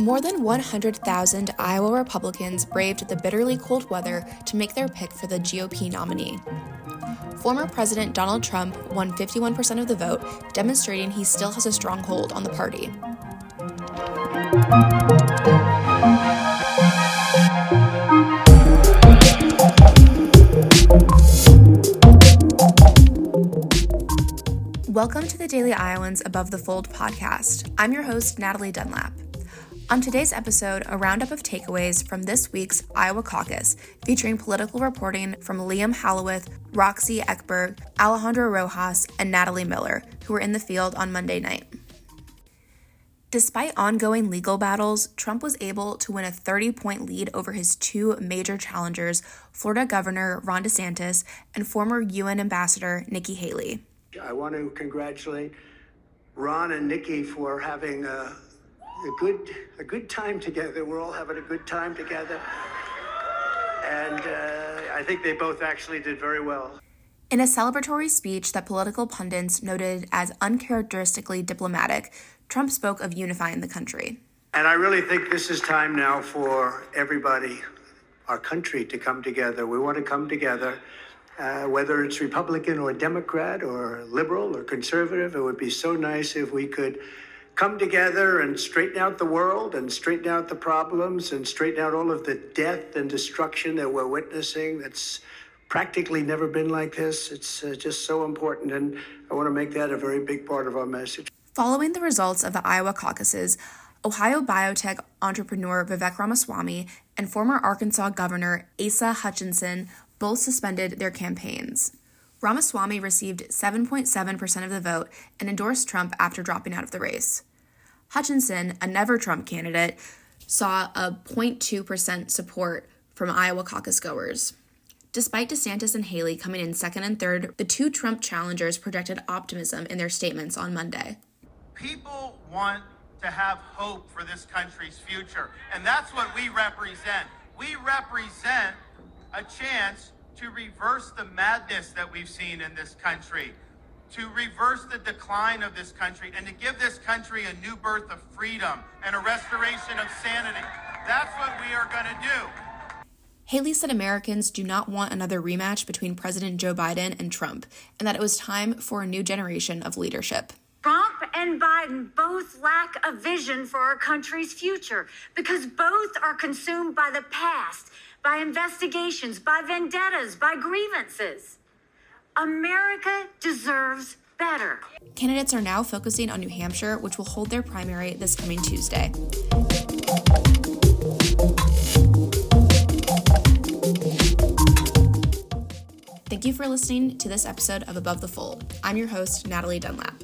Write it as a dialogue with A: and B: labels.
A: More than 100,000 Iowa Republicans braved the bitterly cold weather to make their pick for the GOP nominee. Former President Donald Trump won 51% of the vote, demonstrating he still has a strong hold on the party. Welcome to the Daily Iowans Above the Fold podcast. I'm your host, Natalie Dunlap. On today's episode, a roundup of takeaways from this week's Iowa caucus, featuring political reporting from Liam Halawith, Roxy Eckberg, Alejandro Rojas, and Natalie Miller, who were in the field on Monday night. Despite ongoing legal battles, Trump was able to win a 30 point lead over his two major challengers, Florida Governor Ron DeSantis and former UN Ambassador Nikki Haley.
B: I want to congratulate Ron and Nikki for having a a good a good time together. We're all having a good time together, and uh, I think they both actually did very well.
A: In a celebratory speech that political pundits noted as uncharacteristically diplomatic, Trump spoke of unifying the country.
B: And I really think this is time now for everybody, our country, to come together. We want to come together. Uh, whether it's Republican or Democrat or liberal or conservative, it would be so nice if we could come together and straighten out the world and straighten out the problems and straighten out all of the death and destruction that we're witnessing. That's practically never been like this. It's uh, just so important. And I want to make that a very big part of our message.
A: Following the results of the Iowa caucuses, Ohio biotech entrepreneur Vivek Ramaswamy and former Arkansas Governor Asa Hutchinson both suspended their campaigns. Ramaswamy received 7.7% of the vote and endorsed Trump after dropping out of the race. Hutchinson, a never Trump candidate, saw a 0.2% support from Iowa caucus goers. Despite DeSantis and Haley coming in second and third, the two Trump challengers projected optimism in their statements on Monday.
C: People want to have hope for this country's future, and that's what we represent. We represent a chance to reverse the madness that we've seen in this country to reverse the decline of this country and to give this country a new birth of freedom and a restoration of sanity. That's what we are going to do.
A: Haley said Americans do not want another rematch between President Joe Biden and Trump, and that it was time for a new generation of leadership.
D: Trump and Biden both lack a vision for our country's future because both are consumed by the past, by investigations, by vendettas, by grievances. America deserves better.
A: Candidates are now focusing on New Hampshire, which will hold their primary this coming Tuesday. Thank you for listening to this episode of Above the Fold. I'm your host, Natalie Dunlap.